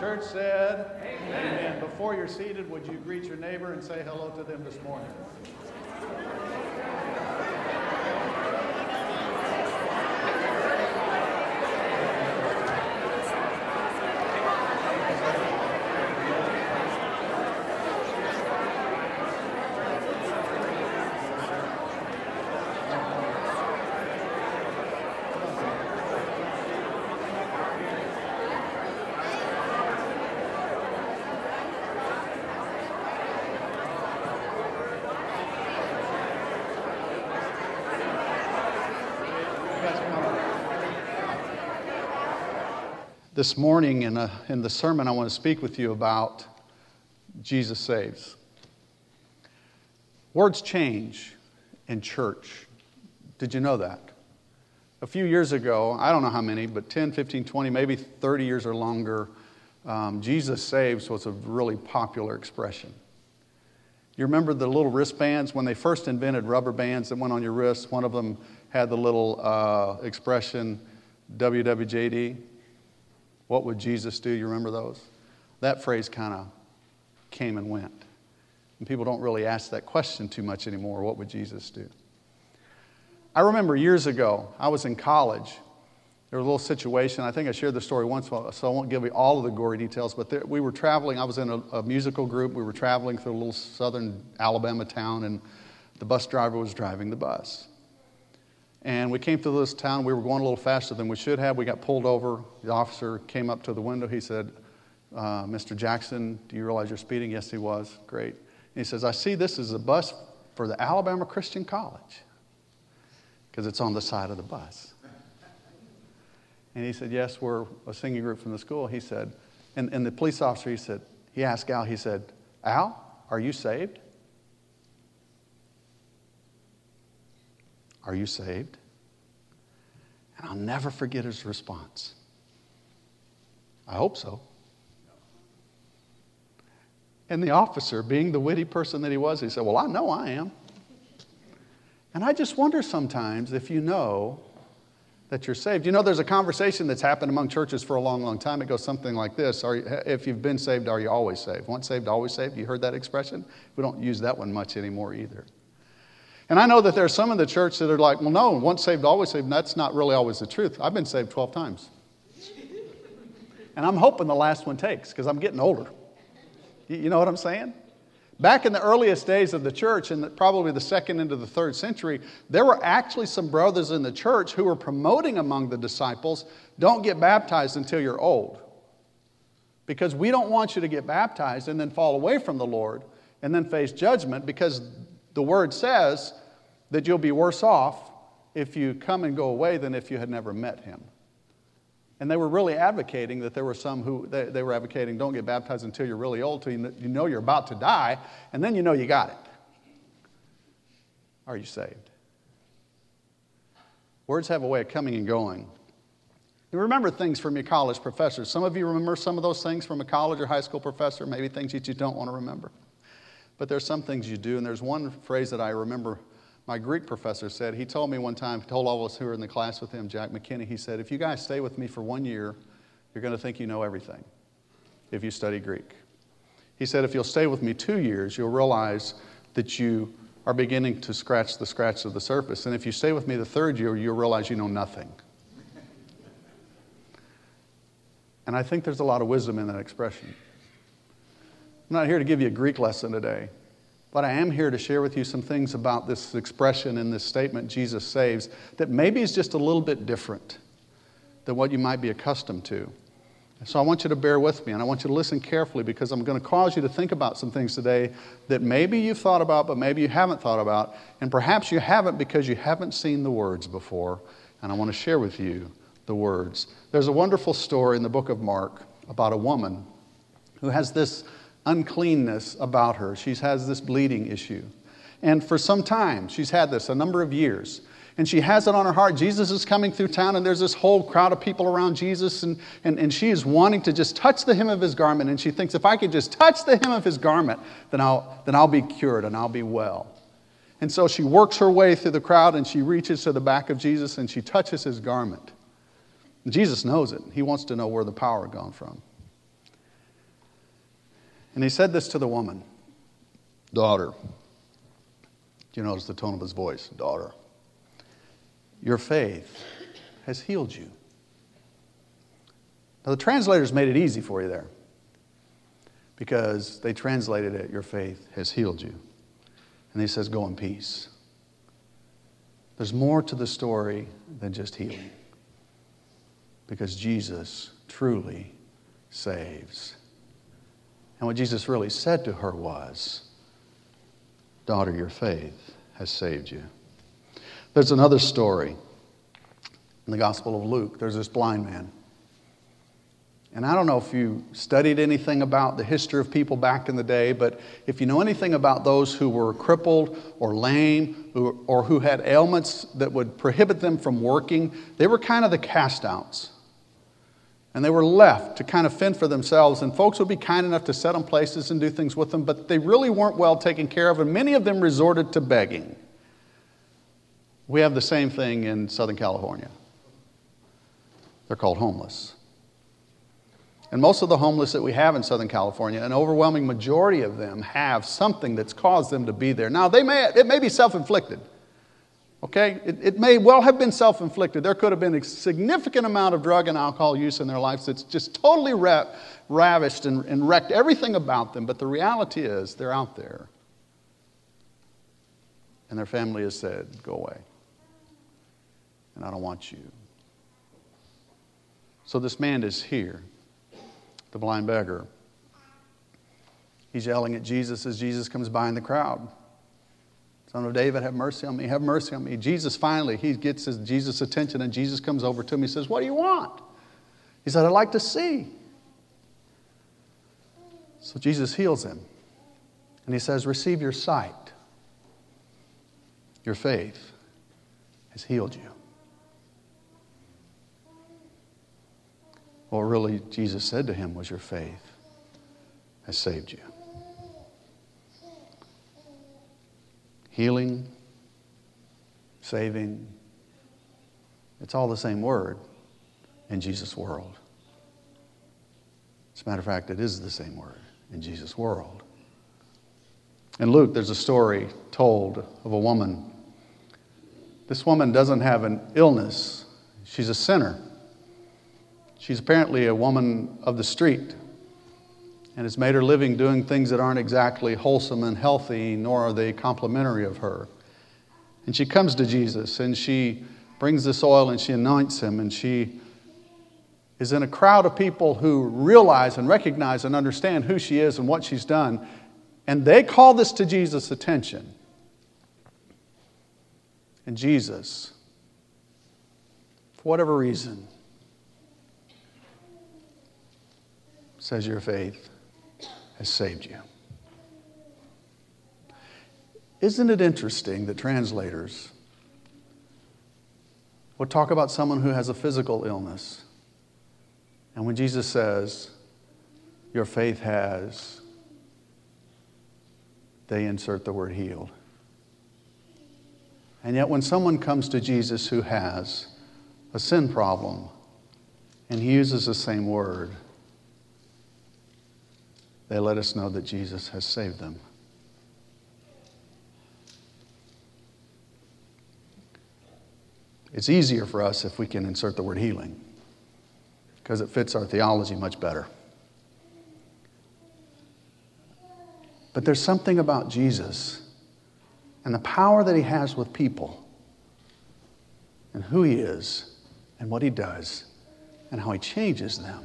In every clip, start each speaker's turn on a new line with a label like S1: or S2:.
S1: church said, Amen. Amen. Before you're seated, would you greet your neighbor and say hello to them this morning? This morning in, a, in the sermon, I want to speak with you about Jesus saves. Words change in church. Did you know that? A few years ago, I don't know how many, but 10, 15, 20, maybe 30 years or longer, um, Jesus saves was a really popular expression. You remember the little wristbands when they first invented rubber bands that went on your wrist? One of them had the little uh, expression WWJD. What would Jesus do? You remember those? That phrase kind of came and went. And people don't really ask that question too much anymore. What would Jesus do? I remember years ago, I was in college. There was a little situation. I think I shared the story once, so I won't give you all of the gory details. But there, we were traveling. I was in a, a musical group. We were traveling through a little southern Alabama town, and the bus driver was driving the bus. And we came to this town. We were going a little faster than we should have. We got pulled over. The officer came up to the window. He said, uh, Mr. Jackson, do you realize you're speeding? Yes, he was. Great. And he says, I see this is a bus for the Alabama Christian College because it's on the side of the bus. And he said, Yes, we're a singing group from the school. He said, and, and the police officer, he said, he asked Al, he said, Al, are you saved? Are you saved? And I'll never forget his response. I hope so. And the officer, being the witty person that he was, he said, Well, I know I am. And I just wonder sometimes if you know that you're saved. You know, there's a conversation that's happened among churches for a long, long time. It goes something like this are If you've been saved, are you always saved? Once saved, always saved. You heard that expression? We don't use that one much anymore either. And I know that there are some in the church that are like, well, no, once saved, always saved. That's not really always the truth. I've been saved 12 times. And I'm hoping the last one takes because I'm getting older. You know what I'm saying? Back in the earliest days of the church, and probably the second into the third century, there were actually some brothers in the church who were promoting among the disciples don't get baptized until you're old. Because we don't want you to get baptized and then fall away from the Lord and then face judgment because the word says that you'll be worse off if you come and go away than if you had never met him. And they were really advocating that there were some who they, they were advocating don't get baptized until you're really old, till you know you're about to die, and then you know you got it. Are you saved? Words have a way of coming and going. You remember things from your college professors. Some of you remember some of those things from a college or high school professor, maybe things that you don't want to remember. But there's some things you do, and there's one phrase that I remember my Greek professor said, he told me one time, he told all of us who were in the class with him, Jack McKinney, he said, if you guys stay with me for one year, you're going to think you know everything if you study Greek. He said, if you'll stay with me two years, you'll realize that you are beginning to scratch the scratch of the surface. And if you stay with me the third year, you'll realize you know nothing. and I think there's a lot of wisdom in that expression. I'm not here to give you a Greek lesson today. But I am here to share with you some things about this expression in this statement, Jesus saves, that maybe is just a little bit different than what you might be accustomed to. So I want you to bear with me and I want you to listen carefully because I'm going to cause you to think about some things today that maybe you've thought about, but maybe you haven't thought about. And perhaps you haven't because you haven't seen the words before. And I want to share with you the words. There's a wonderful story in the book of Mark about a woman who has this uncleanness about her. She has this bleeding issue. And for some time, she's had this, a number of years. And she has it on her heart. Jesus is coming through town, and there's this whole crowd of people around Jesus, and, and, and she is wanting to just touch the hem of his garment. And she thinks, if I could just touch the hem of his garment, then I'll, then I'll be cured and I'll be well. And so she works her way through the crowd, and she reaches to the back of Jesus, and she touches his garment. Jesus knows it. He wants to know where the power gone from. And he said this to the woman Daughter. Do you notice the tone of his voice? Daughter. Your faith has healed you. Now, the translators made it easy for you there because they translated it, Your faith has healed you. And he says, Go in peace. There's more to the story than just healing because Jesus truly saves. And what Jesus really said to her was, Daughter, your faith has saved you. There's another story in the Gospel of Luke. There's this blind man. And I don't know if you studied anything about the history of people back in the day, but if you know anything about those who were crippled or lame or who had ailments that would prohibit them from working, they were kind of the castouts. And they were left to kind of fend for themselves, and folks would be kind enough to set them places and do things with them, but they really weren't well taken care of, and many of them resorted to begging. We have the same thing in Southern California. They're called homeless. And most of the homeless that we have in Southern California, an overwhelming majority of them have something that's caused them to be there. Now, they may, it may be self inflicted. Okay? It, it, may well have been self inflicted. There could have been a significant amount of drug and alcohol use in their lives that's just totally ra- ravished and, and wrecked everything about them. But the reality is, they're out there. And their family has said, Go away. And I don't want you. So this man is here, the blind beggar. He's yelling at Jesus as Jesus comes by in the crowd. Son of David, have mercy on me, have mercy on me. Jesus finally, he gets his, Jesus' attention, and Jesus comes over to him. He says, What do you want? He said, I'd like to see. So Jesus heals him. And he says, Receive your sight. Your faith has healed you. What really Jesus said to him was, Your faith has saved you. Healing, saving. It's all the same word in Jesus' world. As a matter of fact, it is the same word in Jesus' world. In Luke, there's a story told of a woman. This woman doesn't have an illness, she's a sinner. She's apparently a woman of the street and has made her living doing things that aren't exactly wholesome and healthy, nor are they complimentary of her. And she comes to Jesus and she brings this oil and she anoints him and she is in a crowd of people who realize and recognize and understand who she is and what she's done. And they call this to Jesus' attention. And Jesus, for whatever reason, says your faith has saved you. Isn't it interesting that translators would talk about someone who has a physical illness? And when Jesus says, Your faith has, they insert the word healed. And yet, when someone comes to Jesus who has a sin problem and he uses the same word, they let us know that Jesus has saved them. It's easier for us if we can insert the word healing because it fits our theology much better. But there's something about Jesus and the power that he has with people and who he is and what he does and how he changes them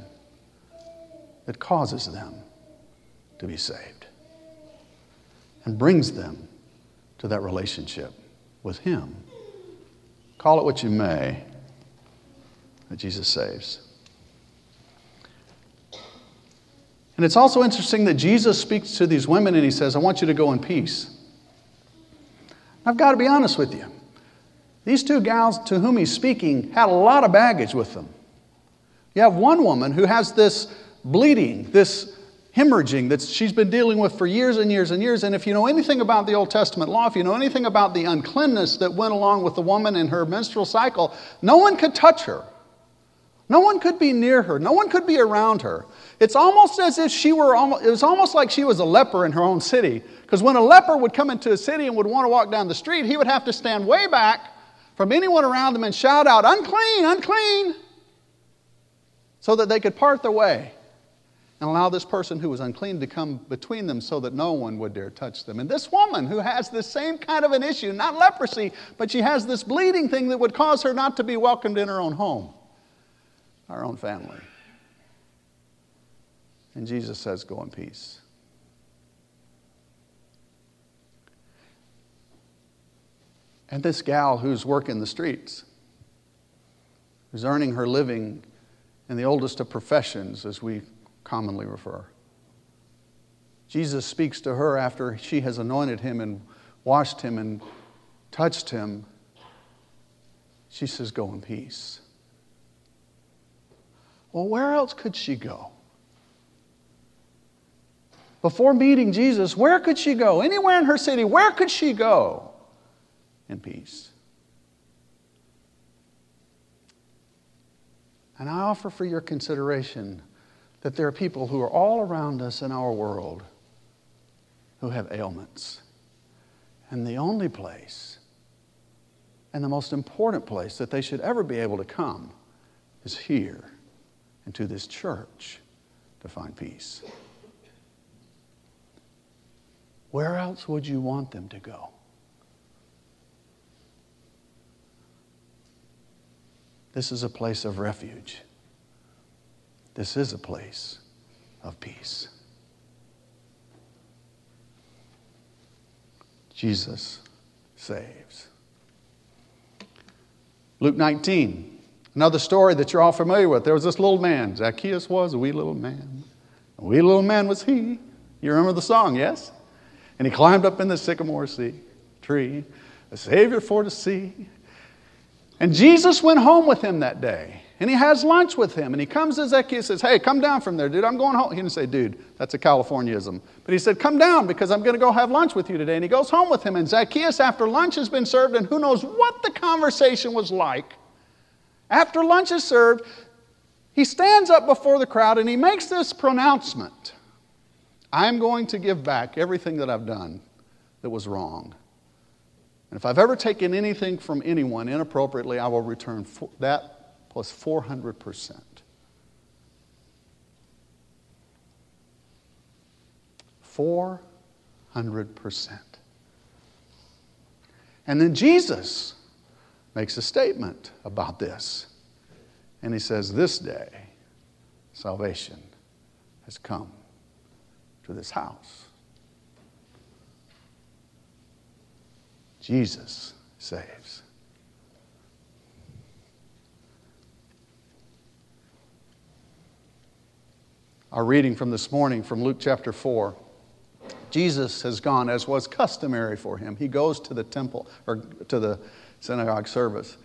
S1: that causes them to be saved and brings them to that relationship with Him. Call it what you may, that Jesus saves. And it's also interesting that Jesus speaks to these women and he says, I want you to go in peace. I've got to be honest with you. These two gals to whom he's speaking had a lot of baggage with them. You have one woman who has this bleeding, this hemorrhaging that she's been dealing with for years and years and years. And if you know anything about the Old Testament law, if you know anything about the uncleanness that went along with the woman in her menstrual cycle, no one could touch her. No one could be near her. No one could be around her. It's almost as if she were almost, it was almost like she was a leper in her own city. Because when a leper would come into a city and would want to walk down the street, he would have to stand way back from anyone around him and shout out, unclean, unclean, so that they could part their way and allow this person who was unclean to come between them so that no one would dare touch them. And this woman who has the same kind of an issue, not leprosy, but she has this bleeding thing that would cause her not to be welcomed in her own home, our own family. And Jesus says, Go in peace. And this gal who's working the streets, who's earning her living in the oldest of professions, as we commonly refer. Jesus speaks to her after she has anointed him and washed him and touched him. She says, Go in peace. Well, where else could she go? Before meeting Jesus, where could she go? Anywhere in her city, where could she go in peace? And I offer for your consideration that there are people who are all around us in our world who have ailments. And the only place and the most important place that they should ever be able to come is here into this church to find peace. Where else would you want them to go? This is a place of refuge. This is a place of peace. Jesus saves. Luke 19, another story that you're all familiar with. There was this little man. Zacchaeus was a wee little man. A wee little man was he. You remember the song, yes? And he climbed up in the sycamore tree, a Savior for to see. And Jesus went home with him that day. And he has lunch with him. And he comes to Zacchaeus and says, Hey, come down from there, dude. I'm going home. He didn't say, Dude, that's a Californiaism. But he said, Come down because I'm going to go have lunch with you today. And he goes home with him. And Zacchaeus, after lunch has been served, and who knows what the conversation was like, after lunch is served, he stands up before the crowd and he makes this pronouncement I'm going to give back everything that I've done that was wrong. And if I've ever taken anything from anyone inappropriately, I will return that plus 400%. 400%. And then Jesus makes a statement about this. And he says, This day, salvation has come to this house. Jesus saves. Our reading from this morning from Luke chapter 4. Jesus has gone, as was customary for him. He goes to the temple or to the synagogue service.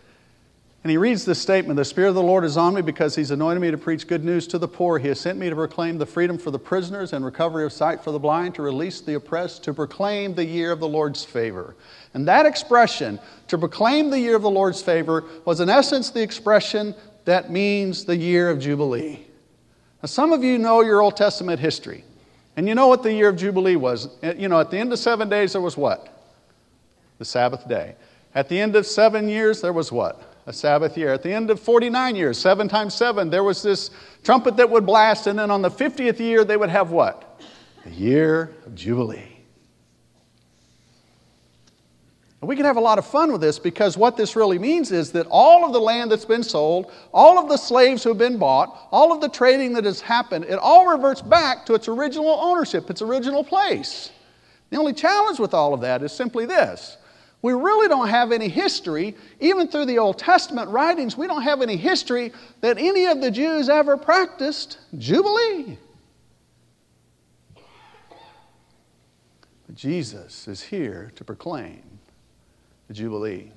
S1: And he reads this statement The Spirit of the Lord is on me because he's anointed me to preach good news to the poor. He has sent me to proclaim the freedom for the prisoners and recovery of sight for the blind, to release the oppressed, to proclaim the year of the Lord's favor. And that expression, to proclaim the year of the Lord's favor, was in essence the expression that means the year of Jubilee. Now, some of you know your Old Testament history, and you know what the year of Jubilee was. Uh, you know, at the end of seven days, there was what? The Sabbath day. At the end of seven years, there was what? A Sabbath year. At the end of 49 years, seven times seven, there was this trumpet that would blast, and then on the 50th year, they would have what? The year of Jubilee. And we can have a lot of fun with this because what this really means is that all of the land that's been sold, all of the slaves who have been bought, all of the trading that has happened, it all reverts back to its original ownership, its original place. The only challenge with all of that is simply this. We really don't have any history, even through the Old Testament writings, we don't have any history that any of the Jews ever practiced Jubilee. But Jesus is here to proclaim the Jubilee.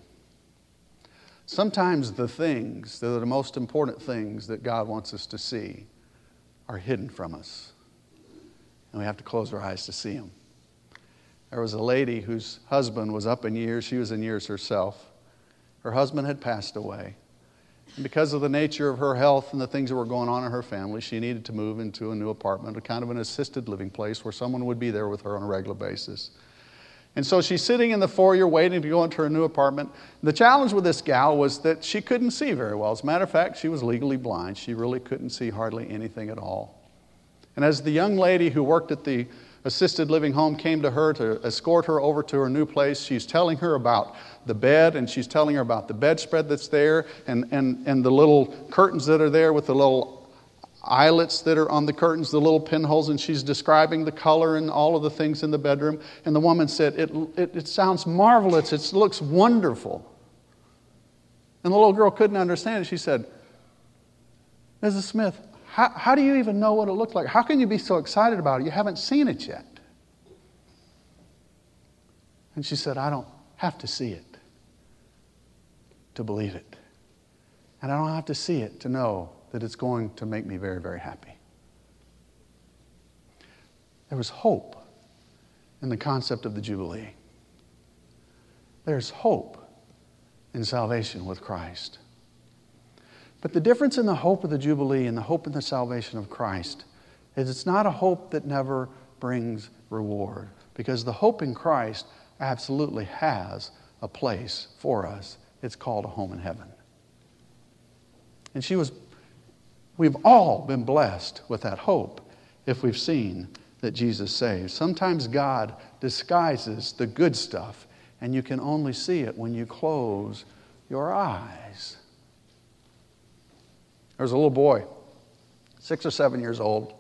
S1: Sometimes the things that are the most important things that God wants us to see are hidden from us, and we have to close our eyes to see them. There was a lady whose husband was up in years, she was in years herself. Her husband had passed away, And because of the nature of her health and the things that were going on in her family, she needed to move into a new apartment, a kind of an assisted living place where someone would be there with her on a regular basis. And so she's sitting in the foyer waiting to go into her new apartment. The challenge with this gal was that she couldn't see very well. As a matter of fact, she was legally blind. She really couldn't see hardly anything at all. And as the young lady who worked at the assisted living home came to her to escort her over to her new place, she's telling her about the bed and she's telling her about the bedspread that's there and, and, and the little curtains that are there with the little eyelets that are on the curtains, the little pinholes, and she's describing the color and all of the things in the bedroom. And the woman said, It, it, it sounds marvelous, it looks wonderful. And the little girl couldn't understand it. She said, Mrs. Smith, how, how do you even know what it looked like? How can you be so excited about it? You haven't seen it yet. And she said, I don't have to see it to believe it. And I don't have to see it to know that it's going to make me very, very happy. There was hope in the concept of the Jubilee. There's hope in salvation with Christ. But the difference in the hope of the Jubilee and the hope in the salvation of Christ is it's not a hope that never brings reward, because the hope in Christ absolutely has a place for us. It's called a home in heaven. And she was We've all been blessed with that hope if we've seen that Jesus saves. Sometimes God disguises the good stuff, and you can only see it when you close your eyes. There was a little boy, six or seven years old.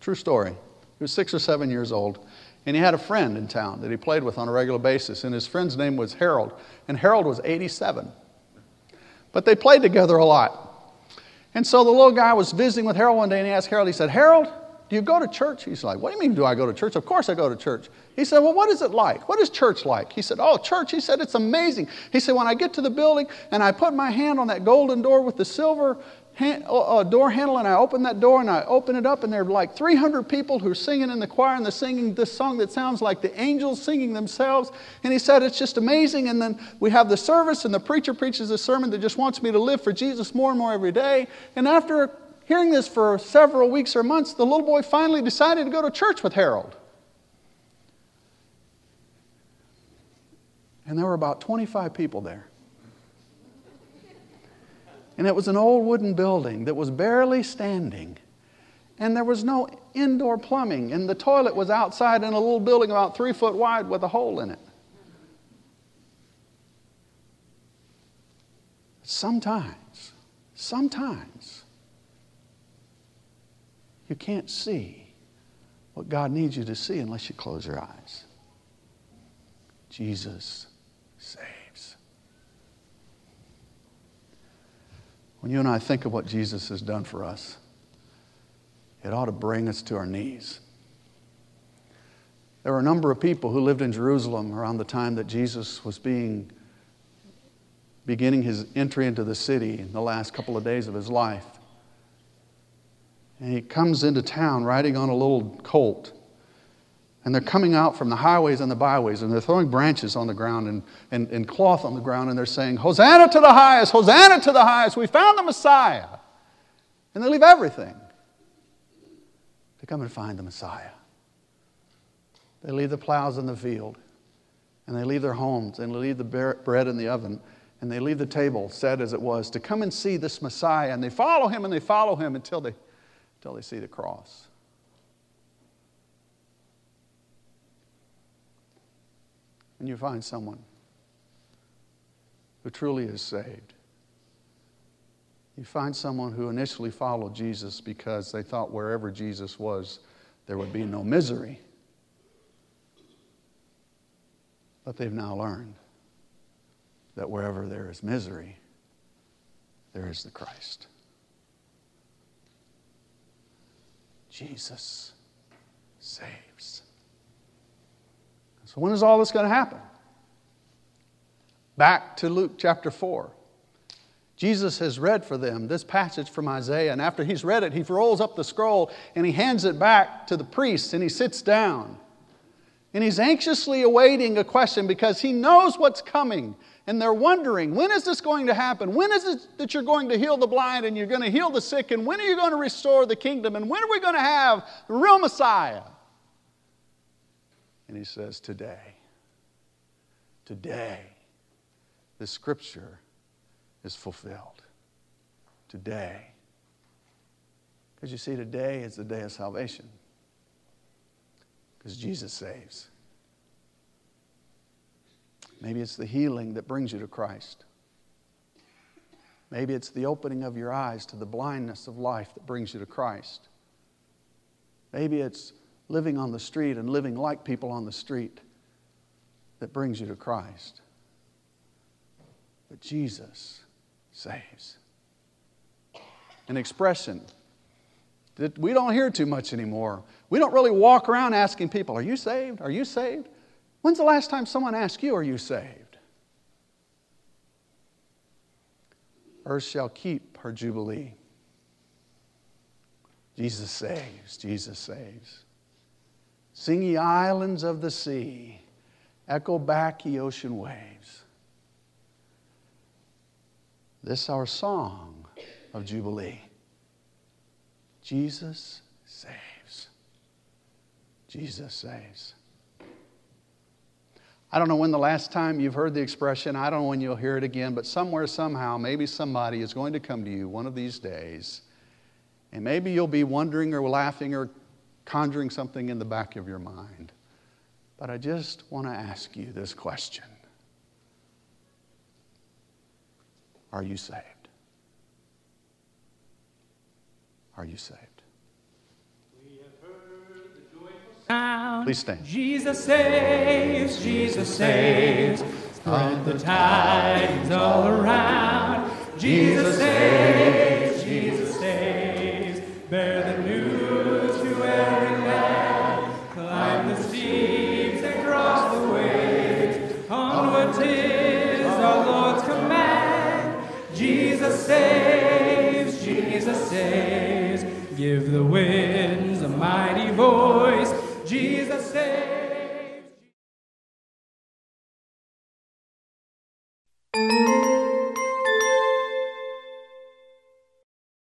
S1: True story. He was six or seven years old, and he had a friend in town that he played with on a regular basis, and his friend's name was Harold, and Harold was 87. But they played together a lot. And so the little guy was visiting with Harold one day and he asked Harold, he said, Harold, do you go to church? He's like, What do you mean, do I go to church? Of course I go to church. He said, Well, what is it like? What is church like? He said, Oh, church. He said, It's amazing. He said, When I get to the building and I put my hand on that golden door with the silver hand, uh, uh, door handle and I open that door and I open it up and there are like 300 people who are singing in the choir and they're singing this song that sounds like the angels singing themselves. And he said, it's just amazing. And then we have the service and the preacher preaches a sermon that just wants me to live for Jesus more and more every day. And after hearing this for several weeks or months, the little boy finally decided to go to church with Harold. And there were about 25 people there. And it was an old wooden building that was barely standing. And there was no indoor plumbing. And the toilet was outside in a little building about three foot wide with a hole in it. Sometimes, sometimes, you can't see what God needs you to see unless you close your eyes. Jesus saved. When you and I think of what Jesus has done for us, it ought to bring us to our knees. There were a number of people who lived in Jerusalem around the time that Jesus was being beginning his entry into the city in the last couple of days of his life. And he comes into town riding on a little colt. And they're coming out from the highways and the byways, and they're throwing branches on the ground and, and, and cloth on the ground, and they're saying, Hosanna to the highest, Hosanna to the highest, we found the Messiah. And they leave everything to come and find the Messiah. They leave the plows in the field, and they leave their homes, and they leave the bread in the oven, and they leave the table, set as it was, to come and see this Messiah. And they follow him and they follow him until they, until they see the cross. And you find someone who truly is saved. You find someone who initially followed Jesus because they thought wherever Jesus was, there would be no misery. But they've now learned that wherever there is misery, there is the Christ. Jesus saves. So, when is all this going to happen? Back to Luke chapter 4. Jesus has read for them this passage from Isaiah, and after he's read it, he rolls up the scroll and he hands it back to the priest and he sits down. And he's anxiously awaiting a question because he knows what's coming. And they're wondering, when is this going to happen? When is it that you're going to heal the blind and you're going to heal the sick? And when are you going to restore the kingdom? And when are we going to have the real Messiah? And he says, Today. Today. The scripture is fulfilled. Today. Because you see, today is the day of salvation. Because Jesus saves. Maybe it's the healing that brings you to Christ. Maybe it's the opening of your eyes to the blindness of life that brings you to Christ. Maybe it's living on the street and living like people on the street that brings you to Christ. But Jesus saves. An expression that we don't hear too much anymore. We don't really walk around asking people, Are you saved? Are you saved? When's the last time someone asked you, Are you saved? Earth shall keep her jubilee. Jesus saves, Jesus saves. Sing ye islands of the sea, echo back ye ocean waves. This our song of Jubilee. Jesus saves. Jesus saves. I don't know when the last time you've heard the expression, I don't know when you'll hear it again, but somewhere, somehow, maybe somebody is going to come to you one of these days, and maybe you'll be wondering or laughing or conjuring something in the back of your mind. But I just want to ask you this question Are you saved? Are you saved? Please stand.
S2: Jesus saves, Jesus saves. Spread the tides all around. Jesus saves, Give the winds a mighty voice. Jesus saves.